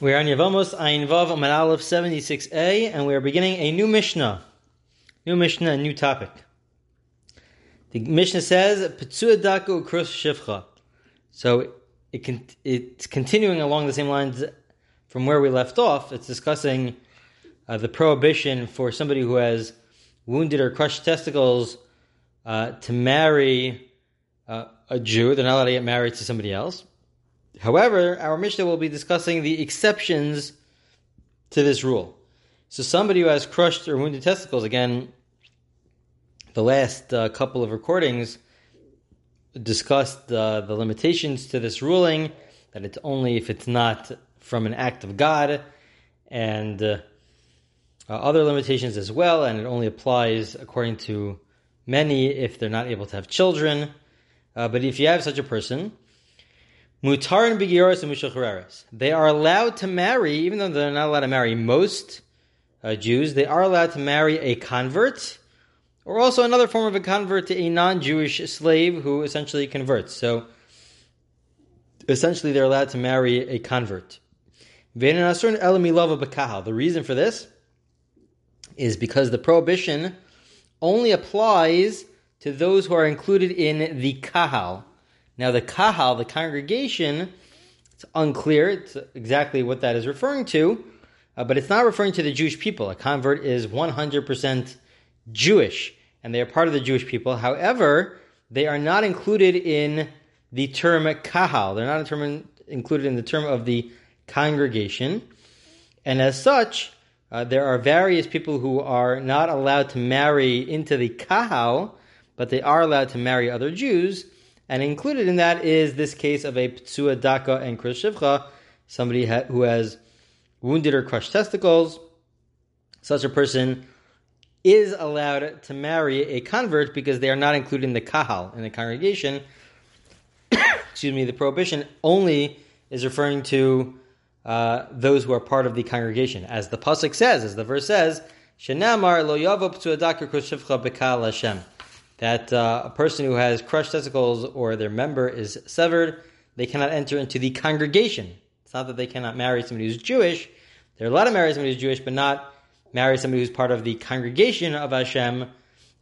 We're on Yavamos Ayin Vav Amad Aleph 76a, and we are beginning a new Mishnah. New Mishnah, a new topic. The Mishnah says, Petsua Daku Krus Shivcha. So it it's continuing along the same lines from where we left off. It's discussing uh, the prohibition for somebody who has wounded or crushed testicles uh, to marry uh, a Jew. They're not allowed to get married to somebody else. However, our Mishnah will be discussing the exceptions to this rule. So, somebody who has crushed or wounded testicles, again, the last uh, couple of recordings discussed uh, the limitations to this ruling, that it's only if it's not from an act of God, and uh, uh other limitations as well, and it only applies according to many if they're not able to have children. Uh, but if you have such a person, Mutar and Bigiyoris and Mushachareres. They are allowed to marry, even though they're not allowed to marry most uh, Jews, they are allowed to marry a convert, or also another form of a convert to a non-Jewish slave who essentially converts. So, essentially, they're allowed to marry a convert. The reason for this is because the prohibition only applies to those who are included in the kahal. Now, the kahal, the congregation, it's unclear it's exactly what that is referring to, uh, but it's not referring to the Jewish people. A convert is 100% Jewish, and they are part of the Jewish people. However, they are not included in the term kahal. They're not term, included in the term of the congregation. And as such, uh, there are various people who are not allowed to marry into the kahal, but they are allowed to marry other Jews. And included in that is this case of a ptsua daka and krishivcha, somebody ha- who has wounded or crushed testicles. Such a person is allowed to marry a convert because they are not included in the kahal, in the congregation. Excuse me, the prohibition only is referring to uh, those who are part of the congregation. As the Pasuk says, as the verse says, Shenamar lo yavo ptsua daka krishivcha bekal Hashem that uh, a person who has crushed testicles or their member is severed, they cannot enter into the congregation. It's not that they cannot marry somebody who's Jewish. They're allowed to marry somebody who's Jewish, but not marry somebody who's part of the congregation of Hashem,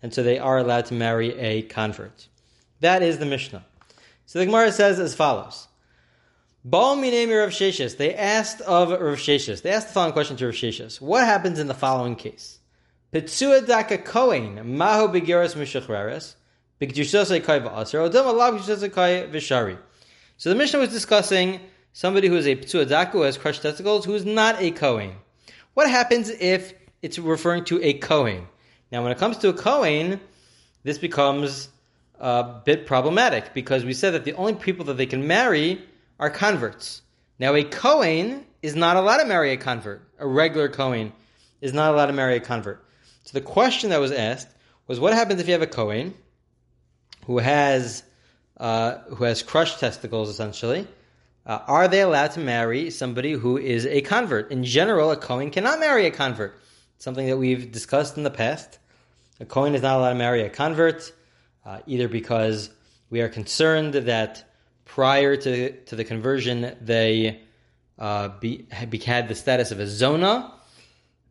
and so they are allowed to marry a convert. That is the Mishnah. So the Gemara says as follows. Baal minemi Rav Sheshes. They asked of Rav Sheshes. They asked the following question to Rav Sheshes. What happens in the following case? Petsua daka kohen maho begiras mishachreres b'gdusosei kai v'aser odem alav gdusosei kai v'shari. So the Mishnah was discussing somebody who is a petsua daka who has crushed testicles who is not a kohen. What happens if it's referring to a kohen? Now, when it comes to a kohen, this becomes a bit problematic because we said that the only people that they can marry are converts. Now, a kohen is not allowed to marry a convert. A regular kohen is not allowed to marry a convert. So the question that was asked was, what happens if you have a Kohen who has uh, who has crushed testicles, essentially? Uh, are they allowed to marry somebody who is a convert? In general, a Kohen cannot marry a convert. Something that we've discussed in the past. A Kohen is not allowed to marry a convert, uh, either because we are concerned that prior to, to the conversion they uh, be, had the status of a zona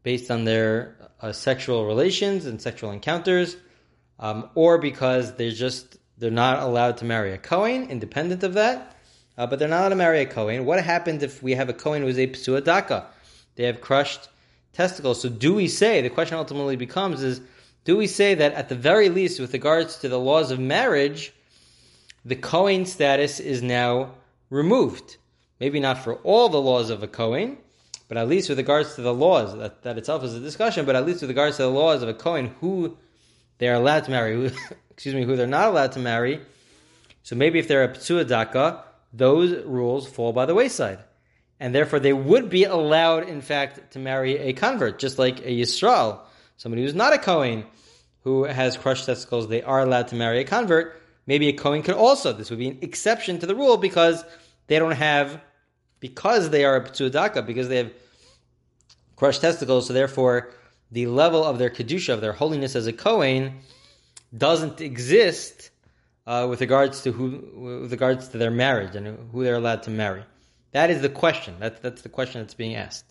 based on their uh, sexual relations and sexual encounters, um, or because they're just they're not allowed to marry a Kohen, independent of that. Uh, but they're not allowed to marry a Kohen. What happens if we have a Kohen who's a Psua Daka? They have crushed testicles. So do we say, the question ultimately becomes is, do we say that at the very least with regards to the laws of marriage, the Kohen status is now removed? Maybe not for all the laws of a Kohen, but at least with regards to the laws, that, that itself is a discussion, but at least with regards to the laws of a Kohen, who they are allowed to marry, who, excuse me, who they're not allowed to marry. So maybe if they're a Ptsua Daka, those rules fall by the wayside. And therefore they would be allowed, in fact, to marry a convert, just like a Yisrael, somebody who's not a Kohen, who has crushed testicles, they are allowed to marry a convert. Maybe a Kohen could also, this would be an exception to the rule because they don't have because they are a Ptsudaka, because they have crushed testicles, so therefore the level of their Kedusha, of their holiness as a Kohen, doesn't exist uh, with regards to who, with regards to their marriage and who they're allowed to marry. That is the question. That's, that's the question that's being asked.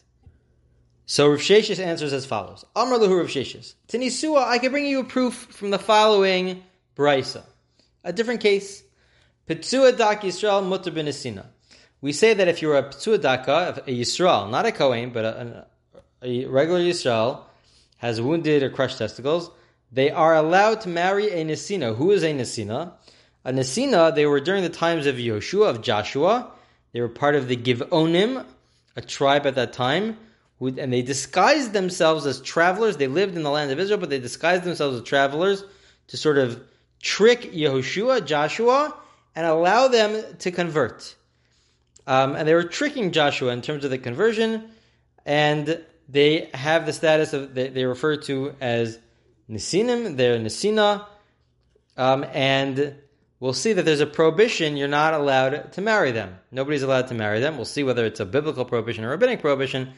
So Rav Sheshes answers as follows. Amr Lahu Rav Sheshes. Tinisua, I can bring you a proof from the following brisa. A different case. Petsua dak Yisrael benesina. We say that if you're a daka, a Yisrael, not a Kohen, but a, a regular Yisrael, has wounded or crushed testicles, they are allowed to marry a Nesina. Who is a Nesina? A Nesina, they were during the times of Yoshua, of Joshua. They were part of the Givonim, a tribe at that time, and they disguised themselves as travelers. They lived in the land of Israel, but they disguised themselves as travelers to sort of trick Yehoshua, Joshua, and allow them to convert. Um, and they were tricking Joshua in terms of the conversion, and they have the status of they, they refer to as Nisinim, they're Nisina, um, and we'll see that there's a prohibition, you're not allowed to marry them. Nobody's allowed to marry them. We'll see whether it's a biblical prohibition or a rabbinic prohibition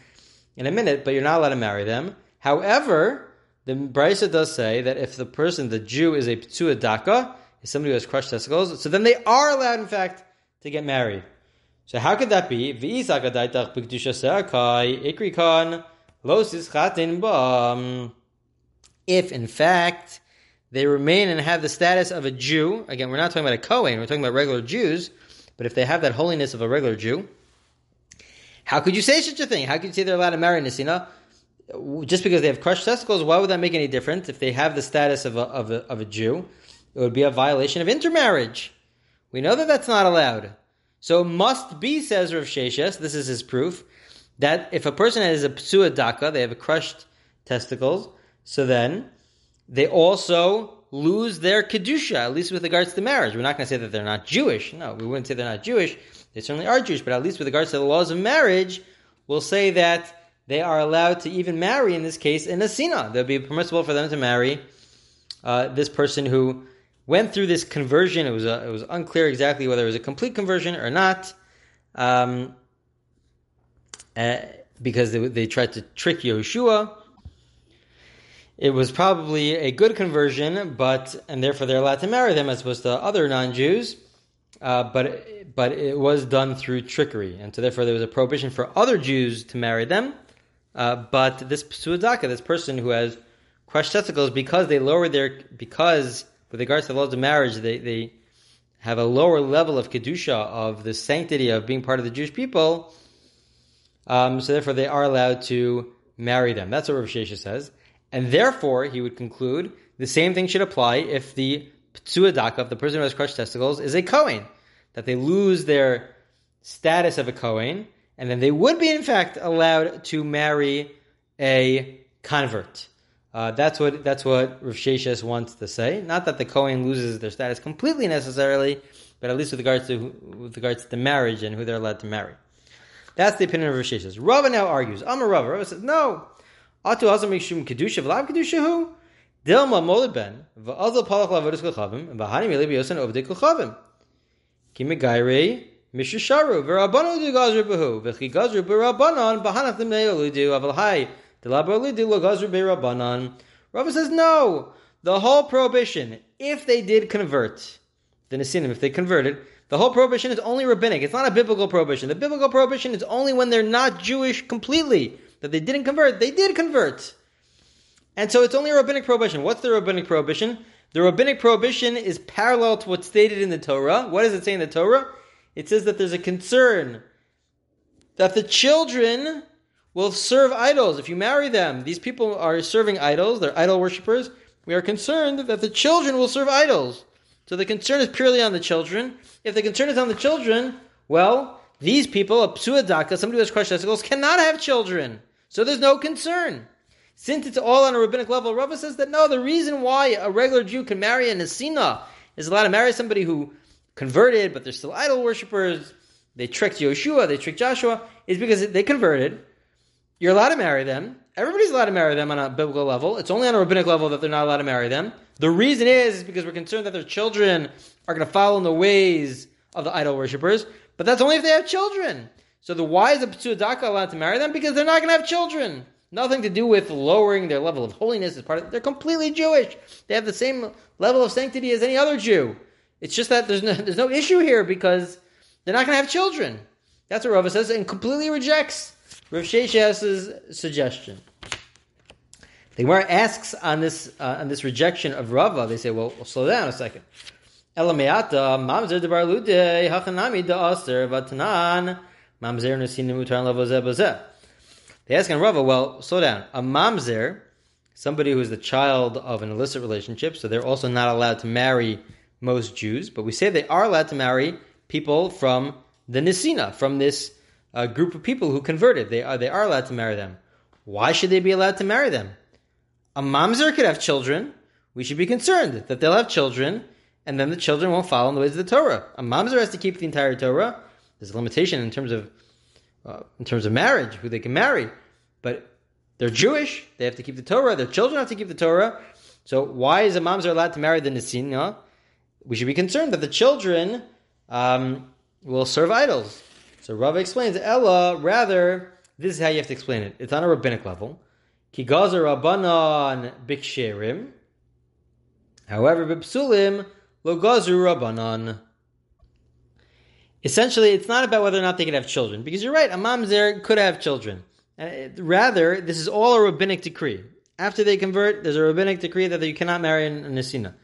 in a minute, but you're not allowed to marry them. However, the Brisa does say that if the person, the Jew, is a Ptsua Daka, is somebody who has crushed testicles, so then they are allowed, in fact, to get married. So how could that be? If, in fact, they remain and have the status of a Jew, again, we're not talking about a Kohen, we're talking about regular Jews, but if they have that holiness of a regular Jew, how could you say such a thing? How could you say they're allowed to marry Nisina? Just because they have crushed testicles, why would that make any difference? If they have the status of a, of a, of a Jew, it would be a violation of intermarriage. We know that that's not allowed. So must be, says Rav Sheshes, this is his proof, that if a person has a psua daka, they have crushed testicles, so then they also lose their kedusha, at least with regards to marriage. We're not going to say that they're not Jewish. No, we wouldn't say they're not Jewish. They certainly are Jewish, but at least with regards to the laws of marriage, we'll say that they are allowed to even marry, in this case, in a sina. They'll be permissible for them to marry uh, this person who went through this conversion. It was a, it was unclear exactly whether it was a complete conversion or not, um, uh, because they, they tried to trick Yehoshua it was probably a good conversion, but and therefore they're allowed to marry them as opposed to other non-Jews. Uh, but but it was done through trickery, and so therefore there was a prohibition for other Jews to marry them. Uh, but this psuadaka, this person who has crushed testicles, because they lowered their because with regards to the laws of marriage, they they have a lower level of kedusha of the sanctity of being part of the Jewish people. Um, so therefore, they are allowed to marry them. That's what Rav Shesha says. And therefore, he would conclude the same thing should apply if the ptsuadaka, the person who has crushed testicles, is a Kohen, that they lose their status of a Kohen, and then they would be, in fact, allowed to marry a convert. Uh, that's what that's what Rav Sheshes wants to say. Not that the Kohen loses their status completely necessarily, but at least with regards to with regards to the marriage and who they're allowed to marry. That's the opinion of Rav Sheshes. Rava now argues. I'm a Rava. Rava says no. Atu hazam mishum kedusha v'lav kedusha hu. Dilma molid ben v'azal palach lavodis kochavim v'hani mili b'yosan ovdik kochavim. Ki megayrei mishusharu v'rabbanon du gazru b'hu v'chi gazru b'rabbanon b'hanach dim ne'olu du aval hai Rava says no. The whole prohibition, if they did convert, the Nesinim, if they converted, the whole prohibition is only rabbinic. It's not a biblical prohibition. The biblical prohibition is only when they're not Jewish completely that they didn't convert, they did convert. And so it's only a rabbinic prohibition. What's the rabbinic prohibition? The rabbinic prohibition is parallel to what's stated in the Torah. What does it say in the Torah? It says that there's a concern that the children will serve idols. If you marry them, these people are serving idols, they're idol worshippers. We are concerned that the children will serve idols. So the concern is purely on the children. If the concern is on the children, well, these people, a psuadaka, somebody who has crushed testicles, cannot have children. So there's no concern. Since it's all on a rabbinic level, Rava says that no, the reason why a regular Jew can marry a Nesina is allowed to marry somebody who converted, but they're still idol worshippers. They tricked Yoshua, they tricked Joshua, is because they converted. You're allowed to marry them. Everybody's allowed to marry them on a biblical level. It's only on a rabbinic level that they're not allowed to marry them. The reason is, is because we're concerned that their children are going to follow in the ways of the idol worshippers. But that's only if they have children. So the why is a Psuadaka allowed to marry them? Because they're not going to have children. Nothing to do with lowering their level of holiness as part of They're completely Jewish. They have the same level of sanctity as any other Jew. It's just that there's no, there's no issue here because they're not going to have children. That's what Rava says and completely rejects Rav Sheshes's suggestion. The Gemara asks on this uh, on this rejection of Rava. They say, "Well, slow down a second. Elameata mamzer debar lude hachanami da aser vatanan mamzer nesinim mutar lavozeh They ask on Rava, "Well, slow down. A mamzer, somebody who is the child of an illicit relationship, so they're also not allowed to marry most Jews, but we say they are allowed to marry people from the Nisina, from this uh, group of people who converted. They are they are allowed to marry them. Why should they be allowed to marry them?" A mamzer could have children. We should be concerned that they'll have children, and then the children won't follow in the ways of the Torah. A mamzer has to keep the entire Torah. There's a limitation in terms of uh, in terms of marriage, who they can marry, but they're Jewish. They have to keep the Torah. Their children have to keep the Torah. So why is a mamzer allowed to marry the Nisina? We should be concerned that the children um, will serve idols. So Rava explains, Ella, rather, this is how you have to explain it. It's on a rabbinic level. Ki gazer rabbanon biksherim. However, bipsulim lo gazer rabbanon. Essentially, it's not about whether or not they could have children, because you're right, a mamzer could have children. Uh, rather, this is all a rabbinic decree. After they convert, there's a rabbinic decree that you cannot marry an Nisina.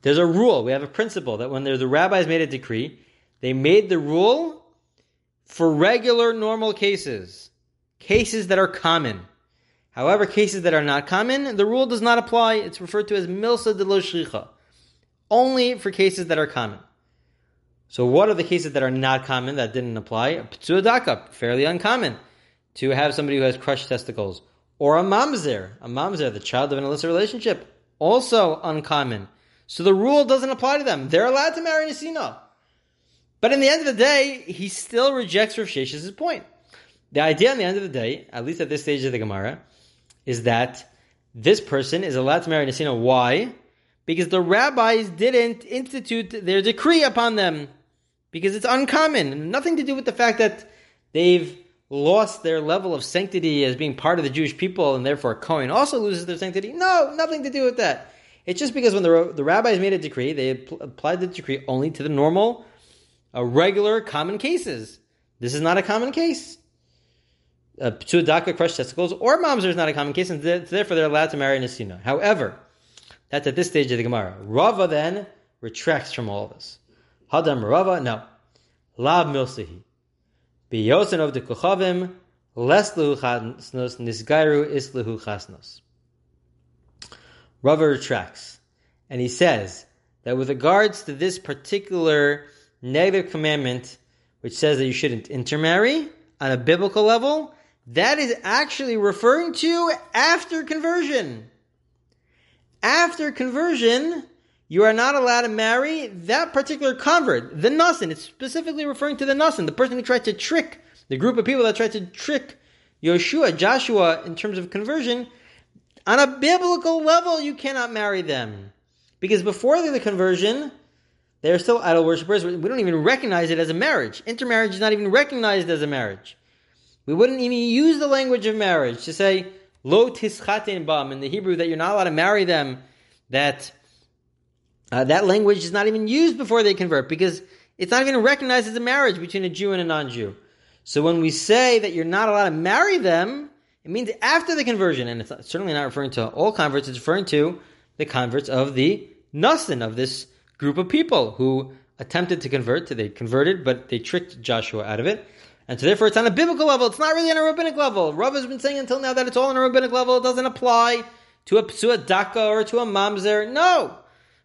There's a rule, we have a principle that when the rabbis made a decree, they made the rule for regular, normal cases, cases that are common. However, cases that are not common, the rule does not apply. It's referred to as milsa de lo shlicha. Only for cases that are common. So what are the cases that are not common that didn't apply? Ptsuadaka, fairly uncommon. To have somebody who has crushed testicles. Or a mamzer, a mamzer, the child of an illicit relationship. Also uncommon. So the rule doesn't apply to them. They're allowed to marry Nisina. But in the end of the day, he still rejects Rav Shesh's point. The idea in the end of the day, at least at this stage of the Gemara, is that this person is allowed to marry Nisina. Why? Because the rabbis didn't institute their decree upon them. Because it's uncommon. Nothing to do with the fact that they've lost their level of sanctity as being part of the Jewish people and therefore Cohen also loses their sanctity. No, nothing to do with that. It's just because when the, the rabbis made a decree, they applied the decree only to the normal, uh, regular, common cases. This is not a common case uh, ptuadaka crushed testicles, or mamzer is not a common case, and therefore they're allowed to marry Nisina. However, that's at this stage of the Gemara. Rava then retracts from all of this. Hadam Rava, no. Lav milsihi. Biyosin of the kuchavim, les lehu chasnos, nisgairu is lehu chasnos. Rava retracts, and he says that with regards to this particular negative commandment, which says that you shouldn't intermarry on a biblical level, that is actually referring to after conversion. After conversion, you are not allowed to marry that particular convert, the Nasan. It's specifically referring to the Nasan, the person who tried to trick, the group of people that tried to trick Yoshua, Joshua, in terms of conversion. On a biblical level, you cannot marry them. Because before the conversion, they are still idol worshippers. We don't even recognize it as a marriage. Intermarriage is not even recognized as a marriage. We wouldn't even use the language of marriage to say lo tischaten bam in the Hebrew that you're not allowed to marry them. That uh, that language is not even used before they convert because it's not even recognized as a marriage between a Jew and a non-Jew. So when we say that you're not allowed to marry them, it means after the conversion, and it's certainly not referring to all converts. It's referring to the converts of the Nasan of this group of people who attempted to convert. To they converted, but they tricked Joshua out of it. And so therefore it's on a biblical level, it's not really on a rabbinic level. Rav has been saying until now that it's all on a rabbinic level, it doesn't apply to a psua daka or to a mamzer. No!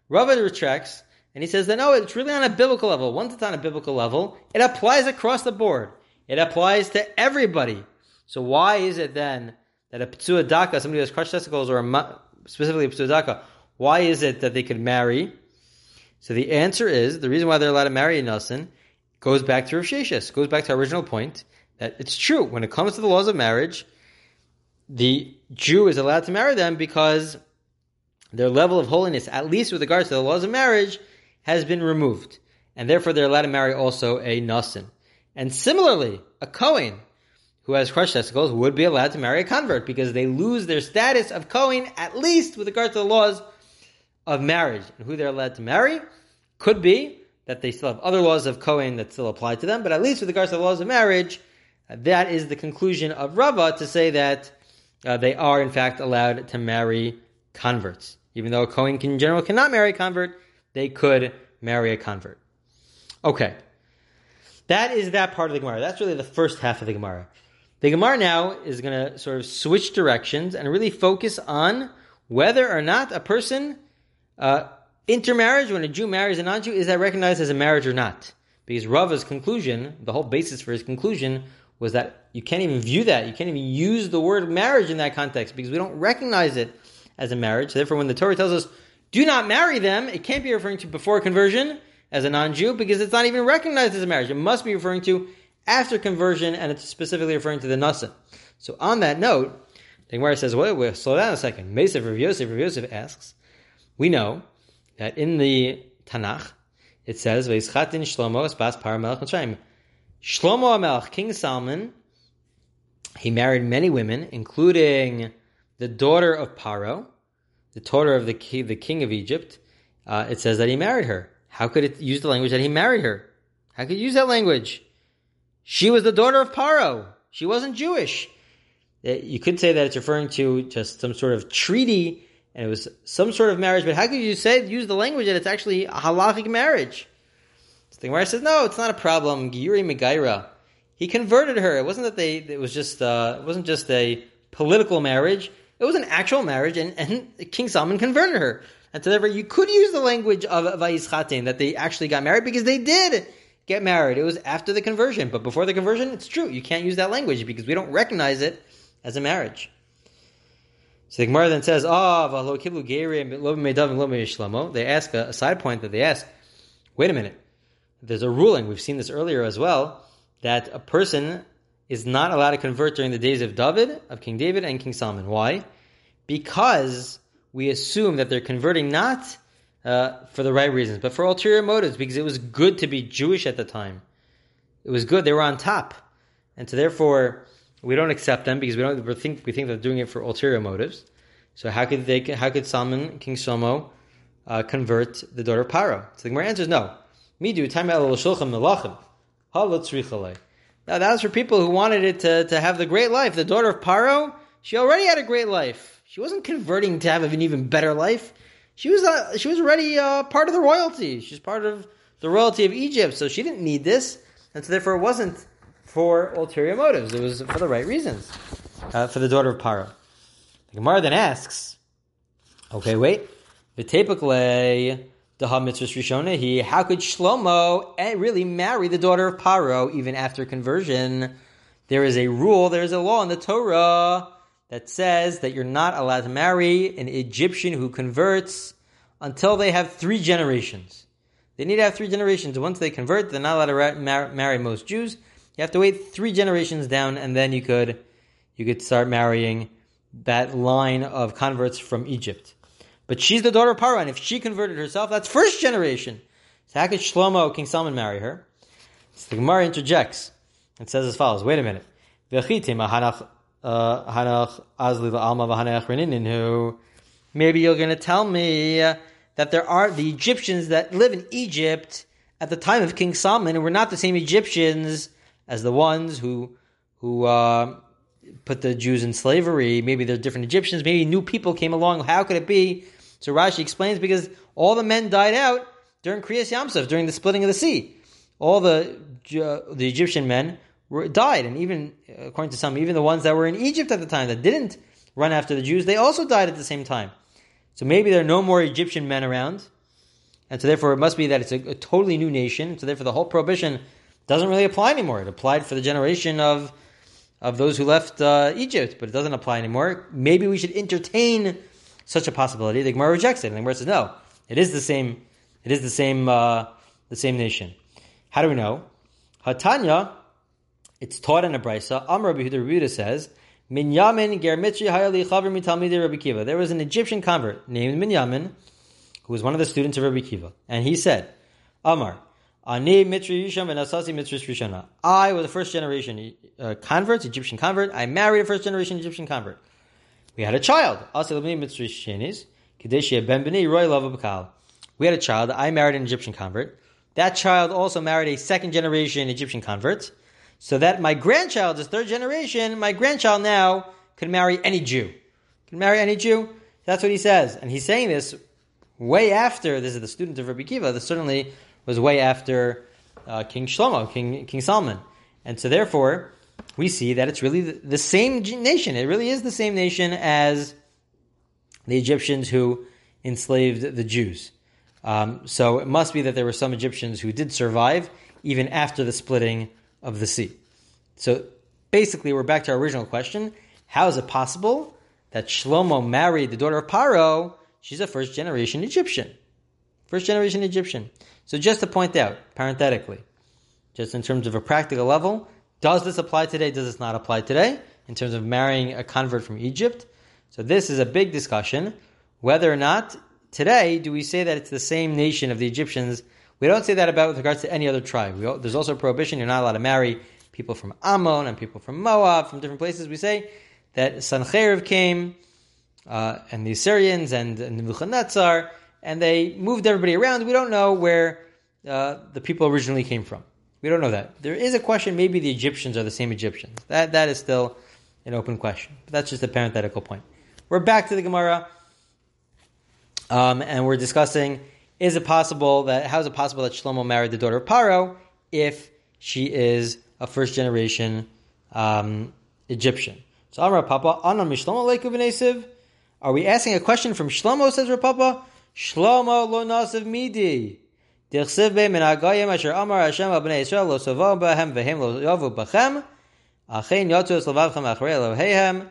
Rav retracts, and he says that no, it's really on a biblical level. Once it's on a biblical level, it applies across the board. It applies to everybody. So why is it then that a psua daka, somebody who has crushed testicles, or a, specifically a psua daka, why is it that they could marry? So the answer is, the reason why they're allowed to marry a Nelson goes back to Rav goes back to our original point that it's true when it comes to the laws of marriage, the Jew is allowed to marry them because their level of holiness, at least with regards to the laws of marriage, has been removed, and therefore they're allowed to marry also a nasin. And similarly, a Kohen who has crushed testicles would be allowed to marry a convert because they lose their status of Kohen, at least with regard to the laws of marriage and who they're allowed to marry. Could be that they still have other laws of Cohen that still apply to them, but at least with regards to the laws of marriage, uh, that is the conclusion of Rava to say that uh, they are in fact allowed to marry converts. Even though a Cohen in general cannot marry a convert, they could marry a convert. Okay. That is that part of the Gemara. That's really the first half of the Gemara. The Gemara now is going to sort of switch directions and really focus on whether or not a person uh, intermarriage when a Jew marries a non-Jew is that recognized as a marriage or not? Because Rava's conclusion, the whole basis for his conclusion, was that you can't even view that. You can't even use the word marriage in that context because we don't recognize it as a marriage. Therefore, when the Torah tells us, do not marry them, it can't be referring to before conversion as a non-Jew because it's not even recognized as a marriage. It must be referring to after conversion and it's specifically referring to the Nasa. So on that note, the Gemara says, wait, wait, slow down a second. Mesef Rav Yosef, Rav Yosef asks, we know that in the Tanakh, it says, Veischatin Shlomo Espas Paramelech Mitzrayim. Shlomo King Solomon, he married many women, including the daughter of Paro, the daughter of the king, the king of Egypt. Uh, it says that he married her. How could it use the language that he married her? How could it use that language? She was the daughter of Paro. She wasn't Jewish. Uh, you could say that it's referring to just some sort of treaty and it was some sort of marriage, but how could you say use the language that it's actually a halachic marriage? The Gemara says, no, it's not a problem. Giyuri Megaira. He converted her. It wasn't that they it was just uh, it wasn't just a political marriage. It was an actual marriage, and, and King Solomon converted her. And so therefore you could use the language of Vayischatin, that they actually got married, because they did get married. It was after the conversion. But before the conversion, it's true. You can't use that language because we don't recognize it as a marriage. So the Gemara then says, "Ah, oh, They ask a, a side point that they ask. Wait a minute. There's a ruling. We've seen this earlier as well that a person is not allowed to convert during the days of David, of King David, and King Solomon. Why? Because we assume that they're converting not uh, for the right reasons, but for ulterior motives. Because it was good to be Jewish at the time. It was good. They were on top, and so therefore we don't accept them because we don't we think we think they're doing it for ulterior motives. So how could they? How could Solomon, King Shlomo, uh, convert the daughter of Paro? So the Gemara answers no. Me do time. Now that was for people who wanted it to, to have the great life. The daughter of Paro, she already had a great life. She wasn't converting to have an even better life. She was uh, she was already uh, part of the royalty. She's part of the royalty of Egypt, so she didn't need this, and so therefore it wasn't for ulterior motives. It was for the right reasons. Uh, for the daughter of Paro. The Gemara then asks, okay, wait, v'tepakle daha mitzvah rishona he. How could Shlomo eh, really marry the daughter of Paro even after conversion? There is a rule, there is a law in the Torah that says that you're not allowed to marry an Egyptian who converts until they have three generations. They need to have three generations. Once they convert, they're not allowed to marry most Jews. You have to wait three generations down, and then you could you could start marrying that line of converts from Egypt. But she's the daughter of Paro, and if she converted herself, that's first generation. So how could Shlomo, King Solomon, marry her? So the Gemara interjects and says as follows: Wait a minute. Uh, maybe you're going to tell me that there are the Egyptians that live in Egypt at the time of King Solomon were not the same Egyptians as the ones who who uh, put the Jews in slavery. Maybe they're different Egyptians. Maybe new people came along. How could it be? So Rashi explains because all the men died out during Kriyas Yamsuf, during the splitting of the sea. All the uh, the Egyptian men were, died, and even according to some, even the ones that were in Egypt at the time that didn't run after the Jews, they also died at the same time. So maybe there are no more Egyptian men around, and so therefore it must be that it's a, a totally new nation. So therefore the whole prohibition doesn't really apply anymore. It applied for the generation of of those who left uh, Egypt, but it doesn't apply anymore. Maybe we should entertain such a possibility. The Gemara rejects it, and the Gemara says no. It is the same. It is the same. Uh, the same nation. How do we know? Hatanya. It's taught in a brisa. Amr Rabbi Huda says. Minyamin Germitri Hayali Chaver Mitalmidi Rabbi Kiva. There was an Egyptian convert named Minyamin, who was one of the students of Rabbi Kiva, and he said, Amar, Ani Mitri Yisham and Asasi Mitri Rishana. I was a first generation uh, convert, Egyptian convert. I married a first generation Egyptian convert. We had a child. We had a child. I married an Egyptian convert. that child also married a second generation Egyptian convert, so that my grandchild is third generation, my grandchild now could marry any Jew. Can marry any Jew. That's what he says. And he's saying this way after, this is the student of Rabbi Kiva, this certainly was way after uh, King Shlomo, King, King Solomon. And so therefore, we see that it's really the, same nation. It really is the same nation as the Egyptians who enslaved the Jews. Um, so it must be that there were some Egyptians who did survive even after the splitting of the sea. So basically, we're back to our original question: How is it possible that Shlomo married the daughter of Paro? She's a first generation Egyptian, first generation Egyptian. So just to point out, parenthetically, just in terms of a practical level, does this apply today? Does this not apply today? In terms of marrying a convert from Egypt, so this is a big discussion whether or not today do we say that it's the same nation of the Egyptians. We don't say that about with regards to any other tribe. We, there's also a prohibition; you're not allowed to marry people from Ammon and people from Moab, from different places. We say that Sancherib came uh, and the Assyrians and, and Nebuchadnezzar, and they moved everybody around. We don't know where uh, the people originally came from. We don't know that. There is a question. Maybe the Egyptians are the same Egyptians. That that is still an open question. But that's just a parenthetical point. We're back to the Gemara, um, and we're discussing: Is it possible that how is it possible that Shlomo married the daughter of Paro if she is a first generation um, Egyptian? So Amar Papa, Leikuv Are we asking a question from Shlomo? Says Papa. Shlomo lo nasiv midi. Dichsiv be min agayim asher Amar Hashem abnei Yisrael lo savo bahem vehem lo yavu bachem. Achein yotu eslavavchem achrei Eloheihem.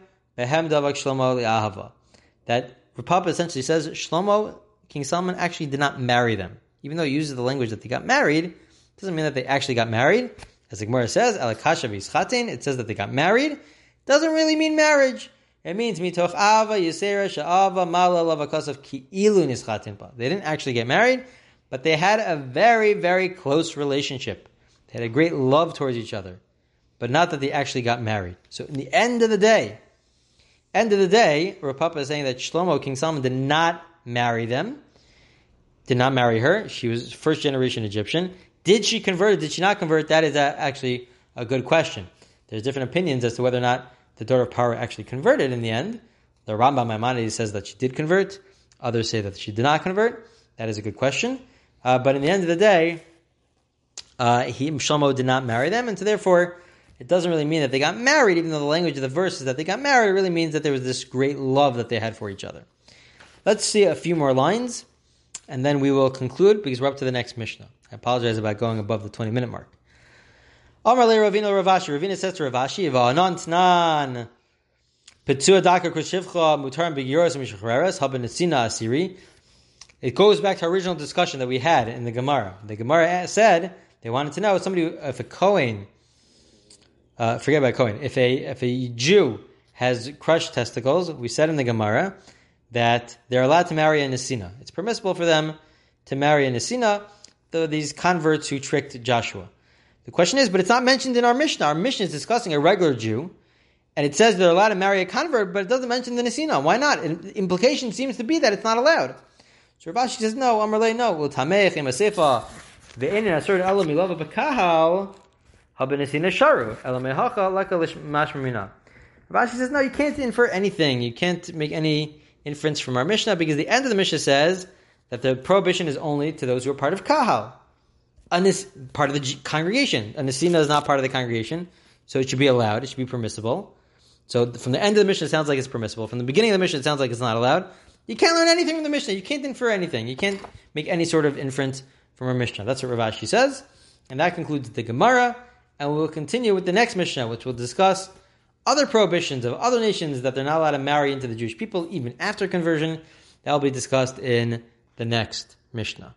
That Rav Papa essentially says Shlomo, King Solomon, actually did not marry them. Even though he uses the language that they got married, doesn't mean that they actually got married. As the Gemara says, Alakasha v'ischatin, it says that they got married. Doesn't really mean marriage. It means mitoch ava yisera sha'ava mala lavakasav ki ilu nischatin They didn't actually get married, but they had a very, very close relationship. They had a great love towards each other, but not that they actually got married. So in the end of the day, End of the day, Rav Papa is saying that Shlomo, King Solomon, did not marry them, did not marry her. She was first generation Egyptian. Did she convert? Did she not convert? That is actually a good question. There's different opinions as to whether or not the daughter of Paro actually converted in the end. The Rambam Maimonides says that she did convert. Others say that she did not convert. That is a good question. Uh, but in the end of the day, uh, he, Shlomo did not marry them, and so therefore it doesn't really mean that they got married, even though the language of the verse is that they got married. It really means that there was this great love that they had for each other. Let's see a few more lines, and then we will conclude because we're up to the next Mishnah. I apologize about going above the 20 minute mark. Amar le Ravina Rav Ashi. Ravina says to Rav Ashi, Va'anan tnan. Petua daka begiros mishachreres haben nesina asiri. It goes back to our original discussion that we had in the Gemara. The Gemara said they wanted to know if somebody, if a Kohen uh, forget about Cohen. If a if a Jew has crushed testicles, we said in the Gemara that they're allowed to marry a Nesina. It's permissible for them to marry a Nesina, though these converts who tricked Joshua. The question is, but it's not mentioned in our Mishnah. Our Mishnah is discussing a regular Jew, and it says they're allowed to marry a convert, but it doesn't mention the Nesina. Why not? The implication seems to be that it's not allowed. So Rav Ashi says, no, Amrle, no. Well, Tamech, Imasefa, Ve'enin Asur Elam Ilava Bakahal, sharu Rashi says no, you can't infer anything. You can't make any inference from our Mishnah because the end of the Mishnah says that the prohibition is only to those who are part of kahal, this part of the congregation. A nesina is not part of the congregation, so it should be allowed. It should be permissible. So from the end of the Mishnah, it sounds like it's permissible. From the beginning of the Mishnah, it sounds like it's not allowed. You can't learn anything from the Mishnah. You can't infer anything. You can't make any sort of inference from our Mishnah. That's what Rav Ashi says. And that concludes the Gemara and we will continue with the next Mishnah, which will discuss other prohibitions of other nations that they're not allowed to marry into the Jewish people even after conversion. That will be discussed in the next Mishnah.